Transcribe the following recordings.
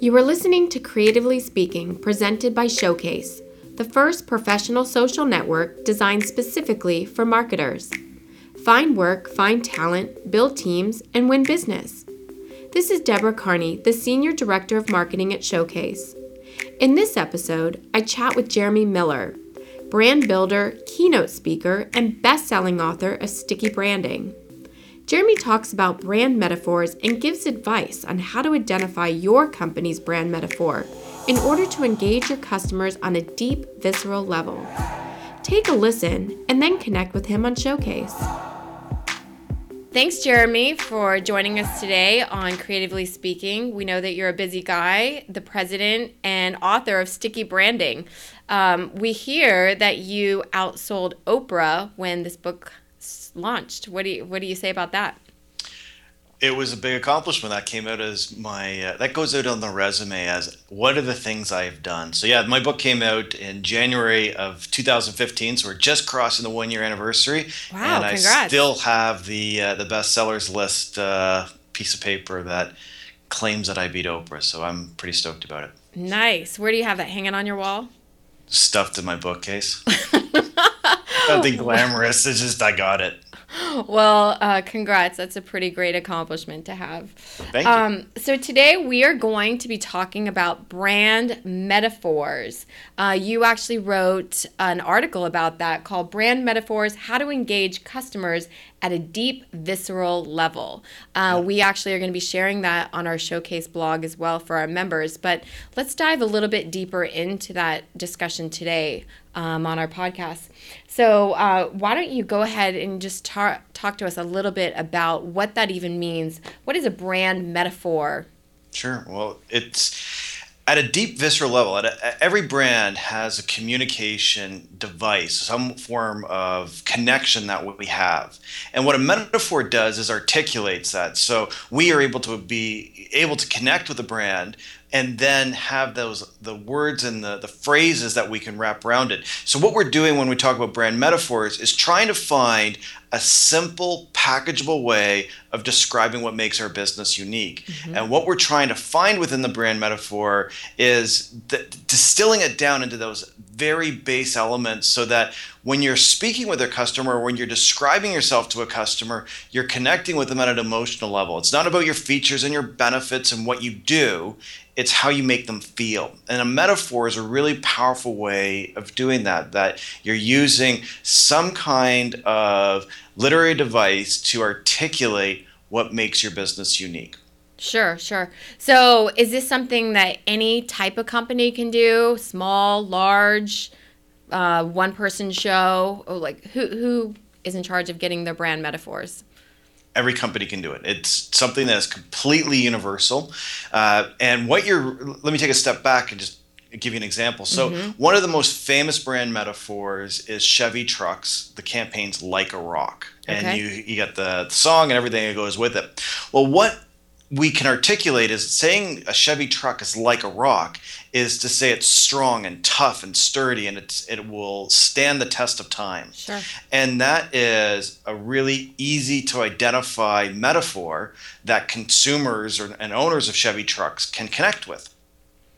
You are listening to Creatively Speaking, presented by Showcase, the first professional social network designed specifically for marketers. Find work, find talent, build teams, and win business. This is Deborah Carney, the Senior Director of Marketing at Showcase. In this episode, I chat with Jeremy Miller, brand builder, keynote speaker, and best selling author of Sticky Branding. Jeremy talks about brand metaphors and gives advice on how to identify your company's brand metaphor in order to engage your customers on a deep, visceral level. Take a listen and then connect with him on Showcase. Thanks, Jeremy, for joining us today on Creatively Speaking. We know that you're a busy guy, the president and author of Sticky Branding. Um, we hear that you outsold Oprah when this book launched. What do you What do you say about that? It was a big accomplishment. That came out as my uh, that goes out on the resume as what are the things I've done. So yeah, my book came out in January of 2015. So we're just crossing the one year anniversary. Wow! And congrats. I still have the uh, the bestsellers list uh, piece of paper that claims that I beat Oprah. So I'm pretty stoked about it. Nice. Where do you have that hanging on your wall? Stuffed in my bookcase. Nothing glamorous. It's just I got it. Well, uh, congrats. That's a pretty great accomplishment to have. Thank you. Um, so, today we are going to be talking about brand metaphors. Uh, you actually wrote an article about that called Brand Metaphors How to Engage Customers at a Deep, Visceral Level. Uh, we actually are going to be sharing that on our showcase blog as well for our members. But let's dive a little bit deeper into that discussion today um, on our podcast. So, uh, why don't you go ahead and just tar- talk to us a little bit about what that even means? What is a brand metaphor? Sure. Well, it's at a deep visceral level. A, every brand has a communication device, some form of connection that we have, and what a metaphor does is articulates that. So we are able to be able to connect with a brand and then have those the words and the, the phrases that we can wrap around it. So what we're doing when we talk about brand metaphors is trying to find a simple, packageable way of describing what makes our business unique. Mm-hmm. And what we're trying to find within the brand metaphor is distilling it down into those very base elements so that when you're speaking with a customer or when you're describing yourself to a customer, you're connecting with them at an emotional level. It's not about your features and your benefits and what you do, it's how you make them feel. And a metaphor is a really powerful way of doing that, that you're using some kind of literary device to articulate what makes your business unique. Sure, sure. So, is this something that any type of company can do? Small, large, uh, one person show? Or like who who is in charge of getting their brand metaphors? Every company can do it. It's something that is completely universal. Uh, and what you're, let me take a step back and just give you an example. So, mm-hmm. one of the most famous brand metaphors is Chevy trucks. The campaign's like a rock, and you you got the, the song and everything that goes with it. Well, what we can articulate is saying a Chevy truck is like a rock is to say it's strong and tough and sturdy and it's it will stand the test of time. Sure. And that is a really easy to identify metaphor that consumers or, and owners of Chevy trucks can connect with.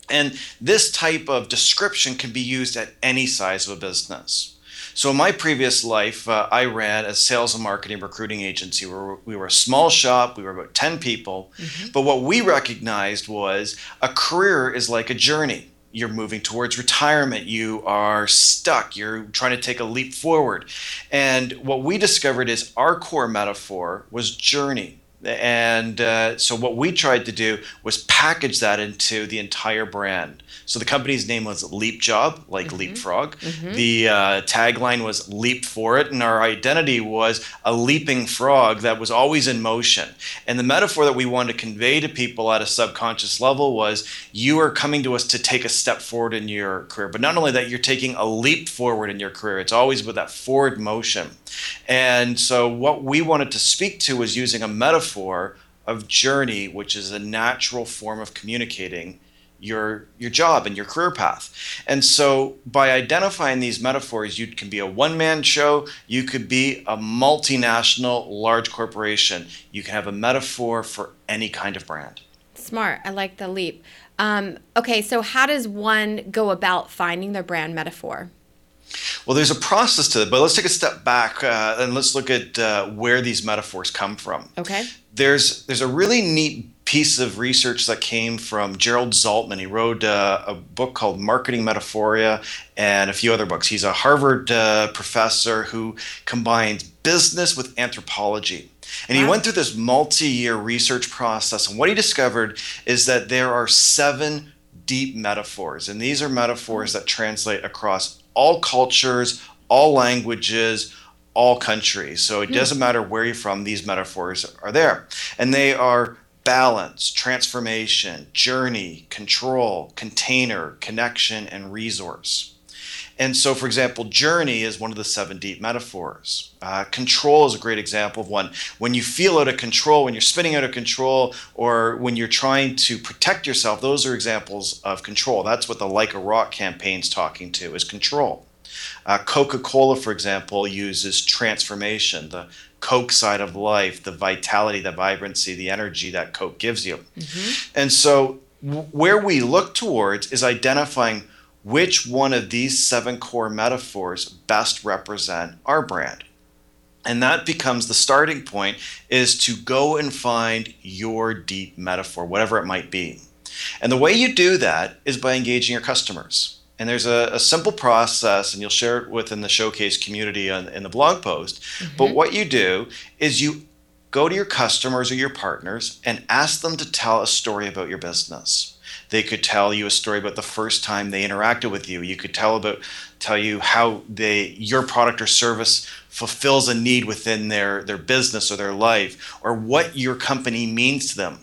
And this type of description can be used at any size of a business. So in my previous life, uh, I ran a sales and marketing recruiting agency. We were, we were a small shop. We were about 10 people. Mm-hmm. But what we recognized was a career is like a journey. You're moving towards retirement. You are stuck. You're trying to take a leap forward. And what we discovered is our core metaphor was journey and uh, so what we tried to do was package that into the entire brand. So the company's name was Leap Job, like mm-hmm. leapfrog. Mm-hmm. The uh, tagline was Leap for it, and our identity was a leaping frog that was always in motion. And the metaphor that we wanted to convey to people at a subconscious level was you are coming to us to take a step forward in your career. But not only that, you're taking a leap forward in your career. It's always with that forward motion. And so what we wanted to speak to was using a metaphor metaphor of journey, which is a natural form of communicating your your job and your career path. And so by identifying these metaphors, you can be a one-man show, you could be a multinational large corporation. You can have a metaphor for any kind of brand. Smart. I like the leap. Um, okay, so how does one go about finding their brand metaphor? Well, there's a process to it, but let's take a step back uh, and let's look at uh, where these metaphors come from. Okay. There's there's a really neat piece of research that came from Gerald Zaltman. He wrote uh, a book called Marketing Metaphoria and a few other books. He's a Harvard uh, professor who combines business with anthropology. And he went through this multi year research process. And what he discovered is that there are seven deep metaphors. And these are metaphors that translate across all cultures, all languages, all countries. So it hmm. doesn't matter where you're from, these metaphors are there. And they are balance, transformation, journey, control, container, connection, and resource. And so, for example, journey is one of the seven deep metaphors. Uh, control is a great example of one. When you feel out of control, when you're spinning out of control, or when you're trying to protect yourself, those are examples of control. That's what the Like a Rock campaign's talking to, is control. Uh, Coca-Cola, for example, uses transformation, the Coke side of life, the vitality, the vibrancy, the energy that Coke gives you. Mm-hmm. And so, w- where we look towards is identifying which one of these seven core metaphors best represent our brand? And that becomes the starting point is to go and find your deep metaphor whatever it might be. And the way you do that is by engaging your customers. And there's a, a simple process and you'll share it within the showcase community on, in the blog post. Mm-hmm. but what you do is you go to your customers or your partners and ask them to tell a story about your business they could tell you a story about the first time they interacted with you. You could tell about tell you how they your product or service fulfills a need within their their business or their life or what your company means to them.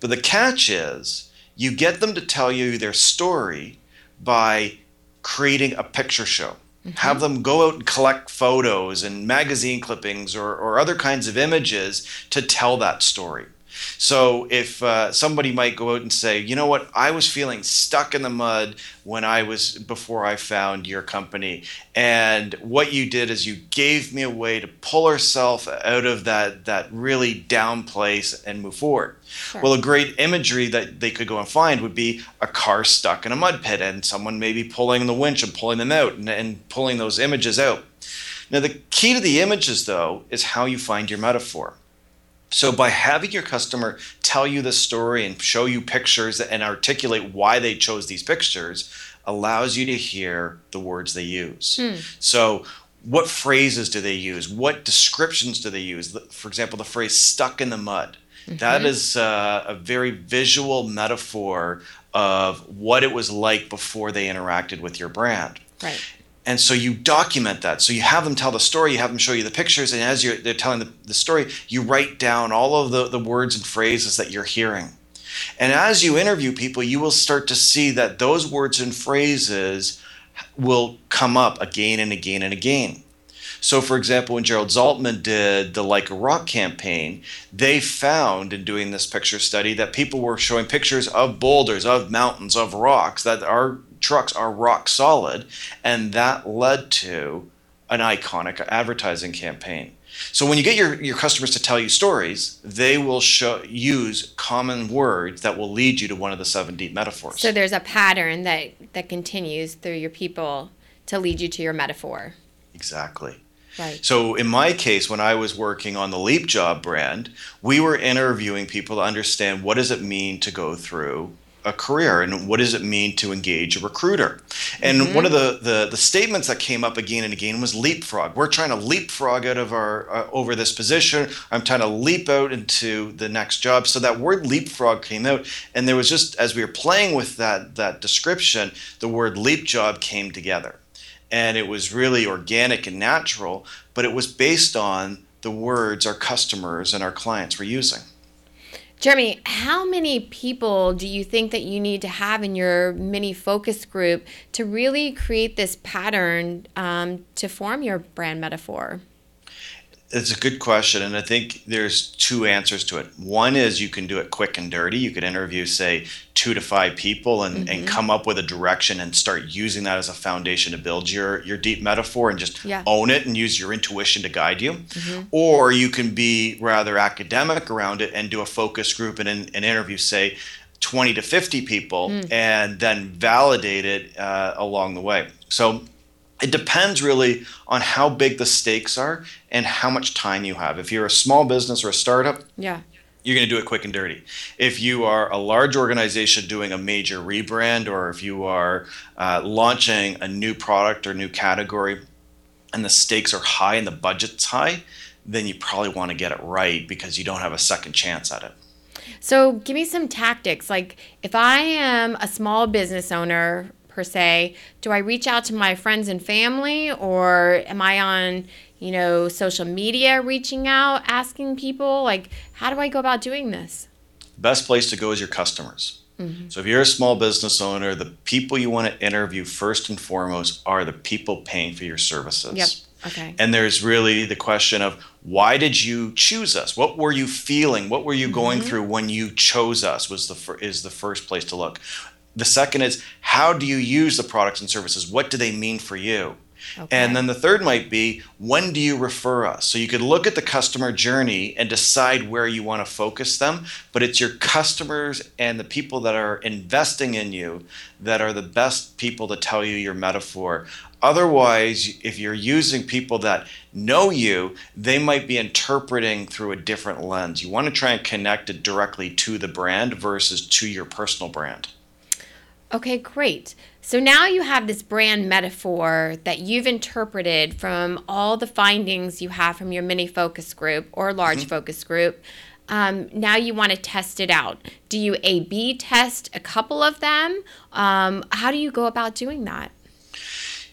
But the catch is you get them to tell you their story by creating a picture show. Mm-hmm. Have them go out and collect photos and magazine clippings or, or other kinds of images to tell that story. So if uh, somebody might go out and say, you know what, I was feeling stuck in the mud when I was before I found your company, and what you did is you gave me a way to pull herself out of that that really down place and move forward. Sure. Well, a great imagery that they could go and find would be a car stuck in a mud pit and someone maybe pulling the winch and pulling them out and, and pulling those images out. Now, the key to the images, though, is how you find your metaphor. So by having your customer tell you the story and show you pictures and articulate why they chose these pictures allows you to hear the words they use. Hmm. So what phrases do they use? What descriptions do they use? For example, the phrase stuck in the mud. Mm-hmm. That is uh, a very visual metaphor of what it was like before they interacted with your brand. Right. And so you document that. So you have them tell the story, you have them show you the pictures, and as they're telling the, the story, you write down all of the, the words and phrases that you're hearing. And as you interview people, you will start to see that those words and phrases will come up again and again and again. So, for example, when Gerald Zaltman did the Like a Rock campaign, they found in doing this picture study that people were showing pictures of boulders, of mountains, of rocks that are trucks are rock solid, and that led to an iconic advertising campaign. So when you get your, your customers to tell you stories, they will show, use common words that will lead you to one of the seven deep metaphors. So there's a pattern that, that continues through your people to lead you to your metaphor. Exactly. Right. So in my case, when I was working on the Leap Job brand, we were interviewing people to understand what does it mean to go through a career and what does it mean to engage a recruiter? And mm-hmm. one of the, the, the statements that came up again and again was leapfrog. We're trying to leapfrog out of our uh, over this position. I'm trying to leap out into the next job. So that word leapfrog came out and there was just as we were playing with that that description the word leap job came together. And it was really organic and natural but it was based on the words our customers and our clients were using Jeremy, how many people do you think that you need to have in your mini focus group to really create this pattern um, to form your brand metaphor? It's a good question, and I think there's two answers to it. One is you can do it quick and dirty. You could interview, say, two to five people and, mm-hmm. and come up with a direction and start using that as a foundation to build your, your deep metaphor and just yeah. own it and use your intuition to guide you. Mm-hmm. Or you can be rather academic around it and do a focus group and an interview, say, 20 to 50 people and then validate it uh, along the way. So it depends really on how big the stakes are and how much time you have. If you're a small business or a startup, Yeah. you're going to do it quick and dirty. If you are a large organization doing a major rebrand, or if you are uh, launching a new product or new category, and the stakes are high and the budget's high, then you probably want to get it right because you don't have a second chance at it. So give me some tactics. Like if I am a small business owner per se, do I reach out to my friends and family or am I on, you know, social media reaching out, asking people? Like how do I go about doing this? Best place to go is your customers. Mm-hmm. So if you're a small business owner, the people you want to interview first and foremost are the people paying for your services. Yep. Okay. And there's really the question of why did you choose us? What were you feeling? What were you going mm-hmm. through when you chose us? Was the fir- is the first place to look. The second is how do you use the products and services? What do they mean for you? Okay. And then the third might be when do you refer us? So you could look at the customer journey and decide where you want to focus them, but it's your customers and the people that are investing in you that are the best people to tell you your metaphor. Otherwise, if you're using people that know you, they might be interpreting through a different lens. You want to try and connect it directly to the brand versus to your personal brand. Okay, great. So now you have this brand metaphor that you've interpreted from all the findings you have from your mini focus group or large focus group. Um, now you want to test it out. Do you A B test a couple of them? Um, how do you go about doing that?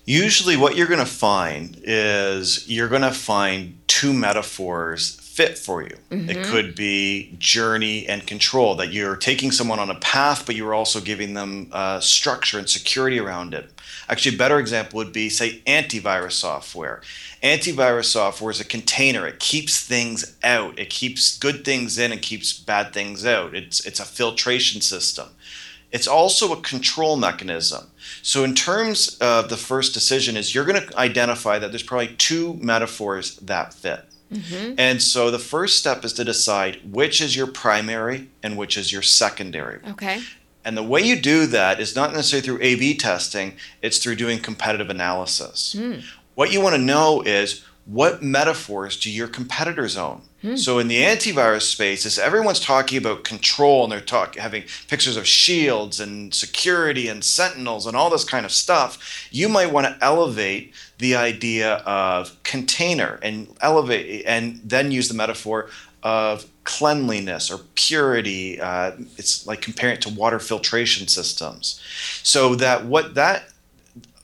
Usually, what you're going to find is you're going to find two metaphors fit for you. It could be journey and control, that you're taking someone on a path, but you're also giving them uh, structure and security around it. Actually, a better example would be, say, antivirus software. Antivirus software is a container. It keeps things out. It keeps good things in and keeps bad things out. It's it's a filtration system. It's also a control mechanism. So, in terms of the first decision, is you're going to identify that there's probably two metaphors that fit. Mm-hmm. And so, the first step is to decide which is your primary and which is your secondary. Okay. And the way you do that is not necessarily through A B testing, it's through doing competitive analysis. Hmm. What you want to know is what metaphors do your competitors own? So in the antivirus space, is everyone's talking about control and they're talking having pictures of shields and security and sentinels and all this kind of stuff. You might want to elevate the idea of container and elevate and then use the metaphor of cleanliness or purity. Uh, it's like comparing it to water filtration systems. So that what that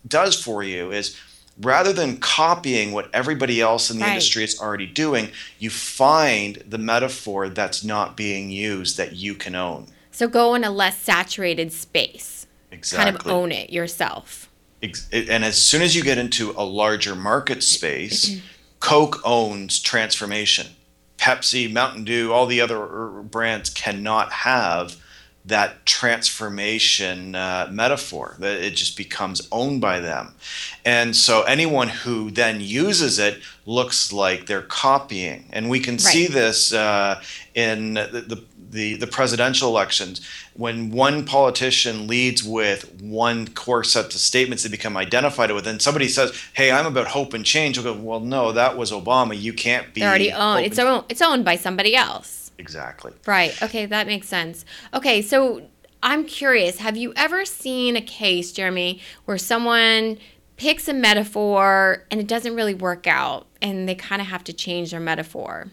does for you is rather than copying what everybody else in the Right. industry is already doing, you find the metaphor that's not being used that you can own. So go in a less saturated space. Exactly. Kind of own it yourself. And as soon as you get into a larger market space, Coke owns transformation. Pepsi, Mountain Dew, all the other er, brands cannot have that transformation uh, metaphor. That it just becomes owned by them, and so anyone who then uses it looks like they're copying. And we can see this uh, in the, the the the presidential elections when one politician leads with one core set of statements they become identified with and somebody says hey i'm about hope and change we'll go well no that was obama you can't be They're already owned. It's and-" owned. It's owned by somebody else. Exactly Right. Okay, that makes sense. Okay, so I'm curious. Have you ever seen a case, Jeremy, where someone picks a metaphor and it doesn't really work out, and they kind of have to change their metaphor?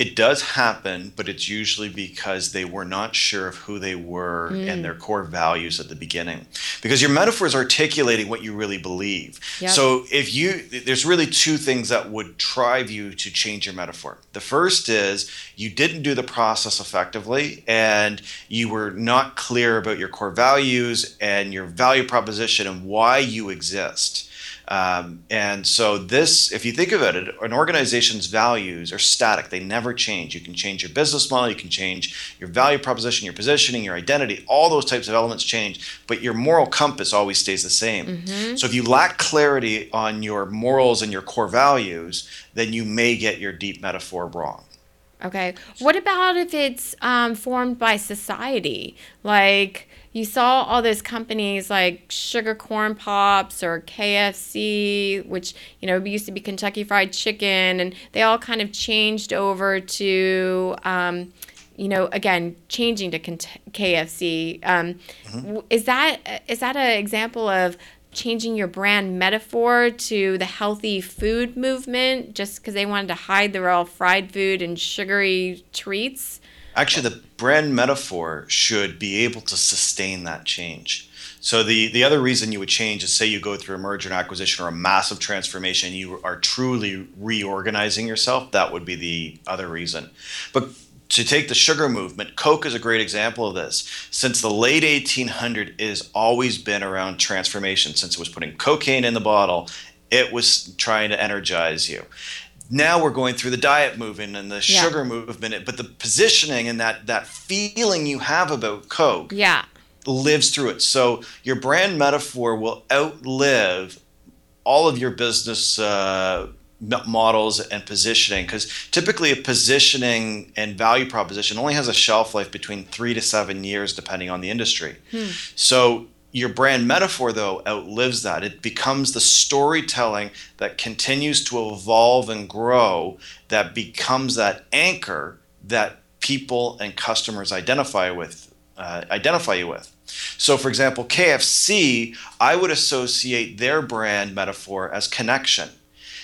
It does happen but it's usually because they were not sure of who they were and mm. their core values at the beginning. Because your metaphor is articulating what you really believe. Yep. so if you there's really two things that would drive you to change your metaphor. The first is you didn't do the process effectively and you were not clear about your core values and your value proposition and why you exist um, and so this, if you think about it, an organization's values are static. They never change. You can change your business model, you can change your value proposition, your positioning, your identity, all those types of elements change, but your moral compass always stays the same. So if you lack clarity on your morals and your core values, then you may get your deep metaphor wrong. Okay. What about if it's um, formed by society? Like you saw all those companies like Sugar Corn Pops or KFC, which you know used to be Kentucky Fried Chicken, and they all kind of changed over to. Um, you know, again, changing to KFC. Um, mm-hmm. Is that is that an example of changing your brand metaphor to the healthy food movement just because they wanted to hide the raw fried food and sugary treats? Actually, the brand metaphor should be able to sustain that change. So the the other reason you would change is say you go through a merger and acquisition or a massive transformation, you are truly reorganizing yourself. That would be the other reason. But to take the sugar movement, Coke is a great example of this. Since the late 1800s, it has always been around transformation. Since it was putting cocaine in the bottle, it was trying to energize you. Now we're going through the diet movement and the yeah. sugar movement, but the positioning and that that feeling you have about Coke, yeah, lives through it. So your brand metaphor will outlive all of your business. Uh, models and positioning because typically a positioning and value proposition only has a shelf life between three to seven years depending on the industry. Hmm. so your brand metaphor though outlives that. It becomes the storytelling that continues to evolve and grow that becomes that anchor that people and customers identify with uh, identify you with. So for example kfc i would associate their brand metaphor as connection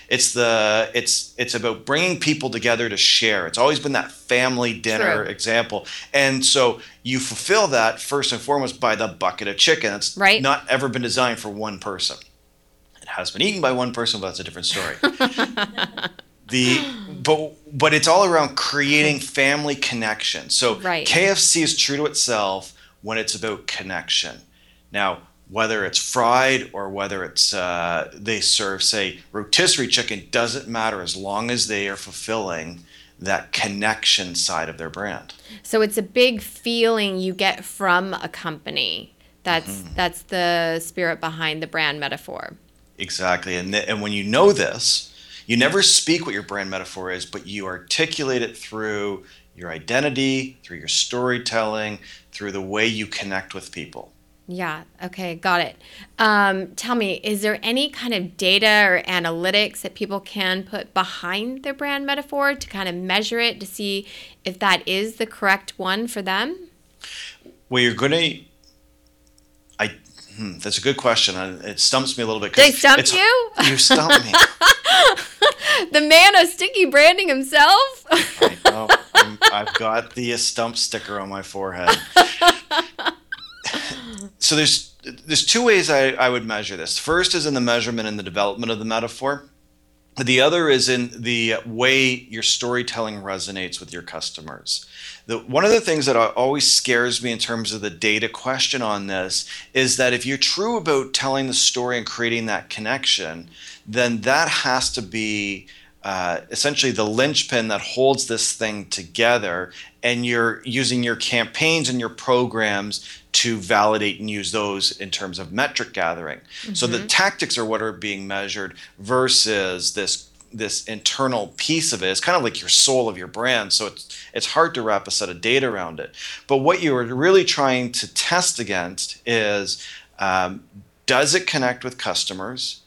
it's the it's it's about bringing people together to share. It's always been that family dinner True. example, and so you fulfill that first and foremost by the bucket of chicken. It's right. not ever been designed for one person. It has been eaten by one person, but that's a different story. the but but it's all around creating family connection. So right. KFC is true to itself when it's about connection. Now, whether it's fried or whether it's uh, they serve say rotisserie chicken doesn't matter as long as they are fulfilling that connection side of their brand. So it's a big feeling you get from a company. That's mm-hmm. that's the spirit behind the brand metaphor. Exactly and, th- and when you know this you never speak what your brand metaphor is but you articulate it through your identity through your storytelling through the way you connect with people yeah. Okay. Got it. Um, tell me, is there any kind of data or analytics that people can put behind their brand metaphor to kind of measure it to see if that is the correct one for them? Well, you're going to. I. Hmm, that's a good question. It stumps me a little bit. They stump you? You stump me. the man of sticky branding himself. I know. i have got the stump sticker on my forehead so there's there's two ways I, I would measure this. First is in the measurement and the development of the metaphor. The other is in the way your storytelling resonates with your customers. The, one of the things that always scares me in terms of the data question on this is that if you're true about telling the story and creating that connection, then that has to be uh, essentially the linchpin that holds this thing together. And you're using your campaigns and your programs to validate and use those in terms of metric gathering. Mm-hmm. So the mm-hmm. tactics are what are being measured versus this this internal piece of it. It's kind of like your soul of your brand. So it's it's hard to wrap a set of data around it. But what you are really trying to test against is um, does it connect with customers?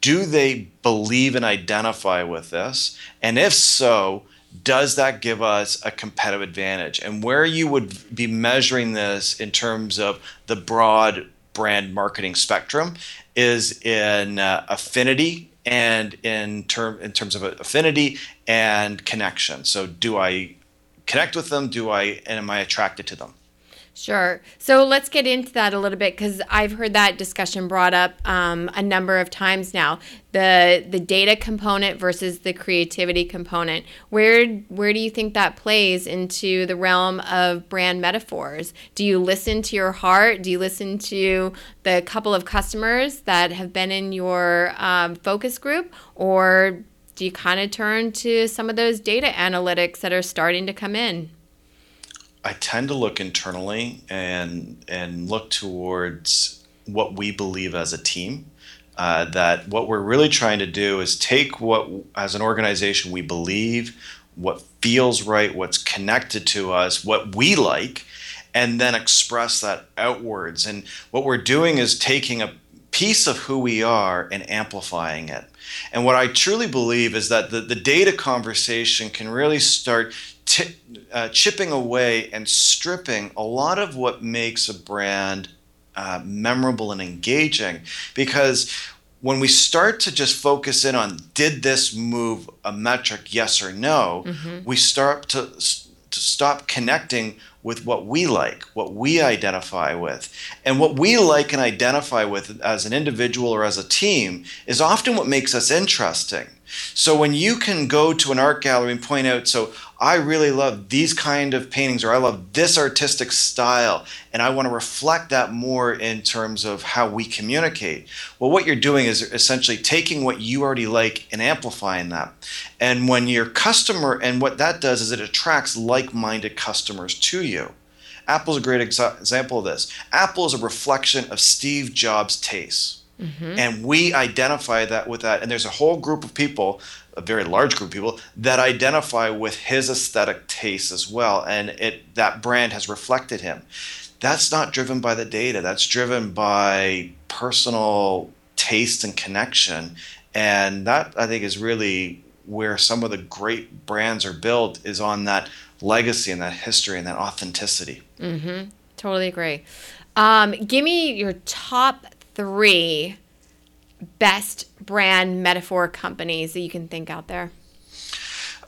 Do they believe and identify with this? And if so, does that give us a competitive advantage? And where you would be measuring this in terms of the broad brand marketing spectrum is in uh, affinity and in term in terms of affinity and connection. So do I connect with them? Do I and am I attracted to them? Sure. So let's get into that a little bit because I've heard that discussion brought up um, a number of times now. The the data component versus the creativity component. Where where do you think that plays into the realm of brand metaphors? Do you listen to your heart? Do you listen to the couple of customers that have been in your um, focus group, or do you kind of turn to some of those data analytics that are starting to come in? I tend to look internally and and look towards what we believe as a team. Uh, that what we're really trying to do is take what, as an organization, we believe, what feels right, what's connected to us, what we like, and then express that outwards. And what we're doing is taking a piece of who we are and amplifying it. And what I truly believe is that the, the data conversation can really start t- uh, chipping away and stripping a lot of what makes a brand uh, memorable and engaging. Because when we start to just focus in on did this move a metric, yes or no, mm-hmm. we start to, to stop connecting with what we like, what we identify with. And what we like and identify with as an individual or as a team is often what makes us interesting. So when you can go to an art gallery and point out, so I really love these kind of paintings, or I love this artistic style, and I want to reflect that more in terms of how we communicate. Well, what you're doing is essentially taking what you already like and amplifying that. And when your customer, and what that does is it attracts like minded customers to you. Apple's a great exa- example of this. Apple is a reflection of Steve Jobs' taste. Mm-hmm. And we identify that with that. And there's a whole group of people, a very large group of people, that identify with his aesthetic taste as well. And it that brand has reflected him. That's not driven by the data. That's driven by personal taste and connection. And that I think is really where some of the great brands are built is on that legacy and that history and that authenticity. Mm-hmm. Totally agree. Um, give me your top three best brand metaphor companies that you can think out there?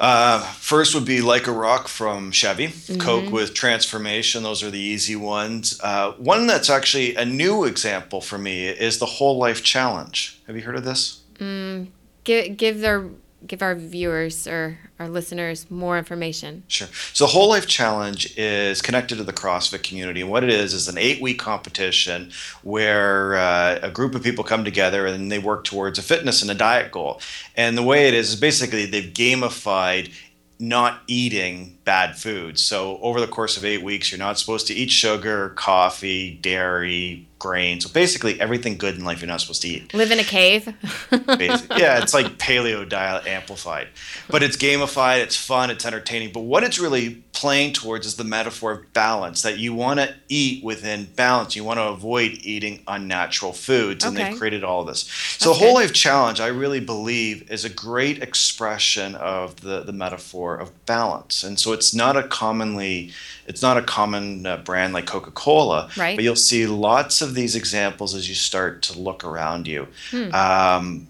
Uh, first would be Like a Rock from Chevy, mm-hmm. Coke with Transformation. Those are the easy ones. Uh, one that's actually a new example for me is the Whole Life Challenge. Have you heard of this? Mm, give, give their give our viewers or our listeners more information? Sure. So, Whole Life Challenge is connected to the CrossFit community. And what it is is an eight week competition where uh, a group of people come together and they work towards a fitness and a diet goal. And the way it is is basically they've gamified not eating bad foods. So, over the course of eight weeks, you're not supposed to eat sugar, coffee, dairy, grain. So basically, everything good in life you're not supposed to eat. Live in a cave. yeah, it's like paleo diet amplified, but it's gamified. It's fun. It's entertaining. But what it's really playing towards is the metaphor of balance. That you want to eat within balance. You want to avoid eating unnatural foods, and okay. they've created all this. So That's the whole good. life challenge, I really believe, is a great expression of the the metaphor of balance. And so it's not a commonly, it's not a common uh, brand like Coca Cola, right. but you'll see lots of these examples as you start to look around you. Hmm. Um,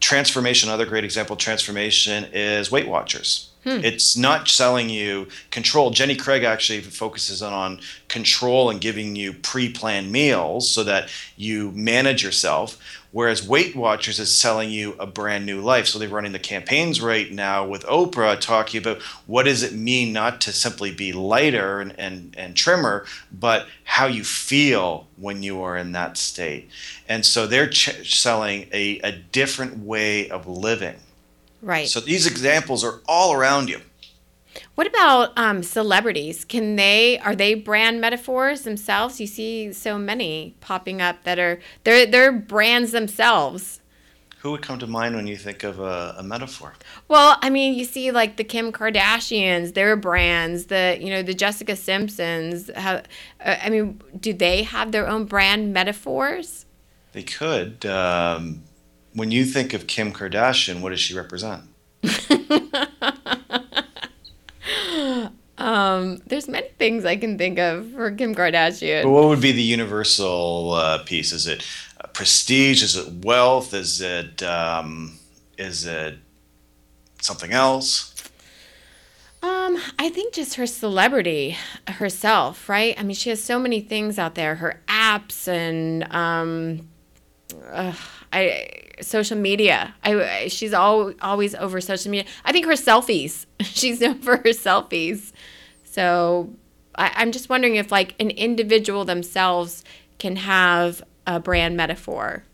transformation, another great example, transformation is Weight Watchers. Hmm. It's not selling you control. Jenny Craig actually focuses on control and giving you pre planned meals so that you manage yourself. Whereas Weight Watchers is selling you a brand new life. So they're running the campaigns right now with Oprah talking about what does it mean not to simply be lighter and, and, and trimmer, but how you feel when you are in that state. And so they're ch- selling a, a different way of living. Right. So these examples are all around you. What about um, celebrities? Can they are they brand metaphors themselves? You see so many popping up that are they're they're brands themselves. Who would come to mind when you think of a, a metaphor? Well, I mean, you see like the Kim Kardashians, their brands, the you know the Jessica Simpsons. Have, uh, I mean, do they have their own brand metaphors? They could. Um, when you think of Kim Kardashian, what does she represent? um, there's many things I can think of for Kim Kardashian. But what would be the universal uh, piece? Is it uh, prestige? Is it wealth? Is it um, is it something else? Um, I think just her celebrity herself, right? I mean, she has so many things out there. Her apps and um, uh, I social media. I she's all, always over social media. I think her selfies. she's known for her selfies. So I, I'm just wondering if like an individual themselves can have a brand metaphor.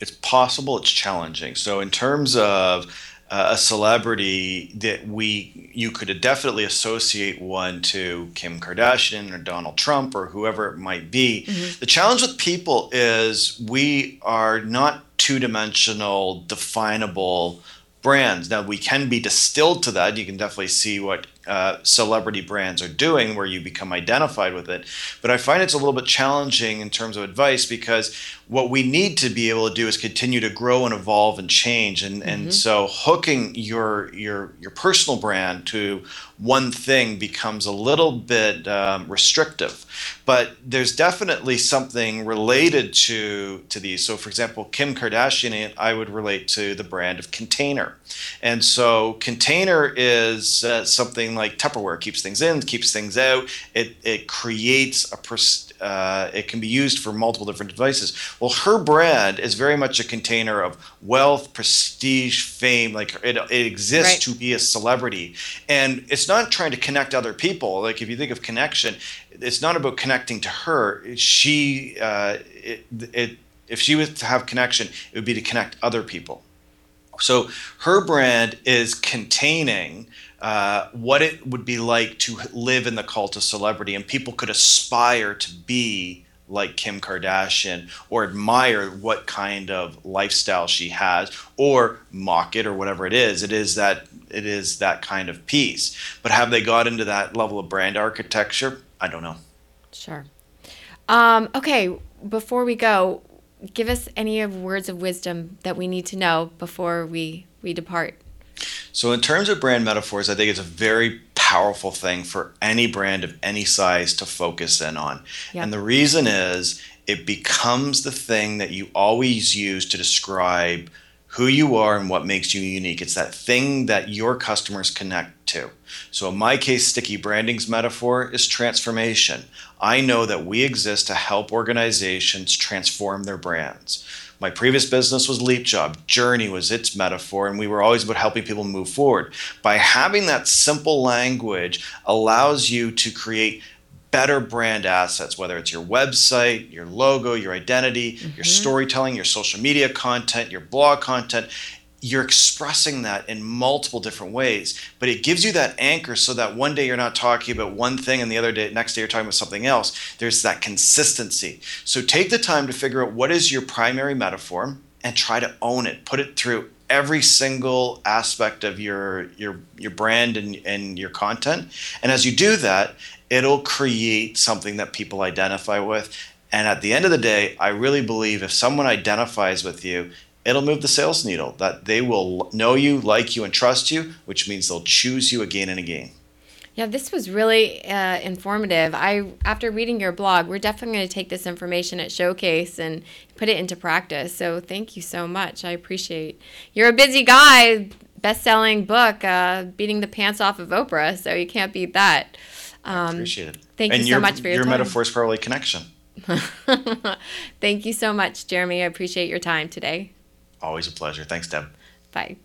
It's possible. It's challenging. So in terms of uh, a celebrity that we you could definitely associate one to Kim Kardashian or Donald Trump or whoever it might be. Mm-hmm. The challenge with people is we are not two dimensional, definable brands. Now we can be distilled to that. You can definitely see what uh, celebrity brands are doing, where you become identified with it. But I find it's a little bit challenging in terms of advice because what we need to be able to do is continue to grow and evolve and change. And mm-hmm. and so hooking your your your personal brand to one thing becomes a little bit um, restrictive. But there's definitely something related to to these. So, for example, Kim Kardashian, I would relate to the brand of Container, and so Container is uh, something like Tupperware keeps things in, keeps things out. It it creates a pers- uh, it can be used for multiple different devices. Well, her brand is very much a container of wealth, prestige, fame. Like it, it exists right. to be a celebrity, and it's not trying to connect other people. Like if you think of connection, it's not about connecting to her. She, uh, it, it, if she was to have connection, it would be to connect other people. So her brand is containing uh, what it would be like to live in the cult of celebrity, and people could aspire to be like Kim Kardashian or admire what kind of lifestyle she has or mock it or whatever it is. It is that it is that kind of piece. But have they got into that level of brand architecture? I don't know. Sure. Um, okay, before we go, give us any of words of wisdom that we need to know before we we depart. So, in terms of brand metaphors, I think it's a very powerful thing for any brand of any size to focus in on. Yep. And the reason is it becomes the thing that you always use to describe who you are and what makes you unique. It's that thing that your customers connect to. So, in my case, sticky branding's metaphor is transformation. I know that we exist to help organizations transform their brands. My previous business was Leap Job. Journey was its metaphor, and we were always about helping people move forward. By having that simple language allows you to create better brand assets, whether it's your website, your logo, your identity, mm-hmm. your storytelling, your social media content, your blog content you're expressing that in multiple different ways but it gives you that anchor so that one day you're not talking about one thing and the other day next day you're talking about something else. There's that consistency. So take the time to figure out what is your primary metaphor and try to own it. Put it through every single aspect of your your your brand and, and your content. And as you do that it'll create something that people identify with. And at the end of the day i really believe if someone identifies with you it'll move the sales needle that they will know you, like you, and trust you, which means they'll choose you again and again. Yeah, this was really uh, informative. I after reading your blog, we're definitely going to take this information at Showcase and put it into practice. So thank you so much. I appreciate. You're a busy guy. Best-selling book, uh, beating the pants off of Oprah. So you can't beat that. Um, I appreciate it. Thank and you so much for your, your time. metaphor is probably connection. thank you so much, Jeremy. I appreciate your time today. Always a pleasure. Thanks, Deb. Bye.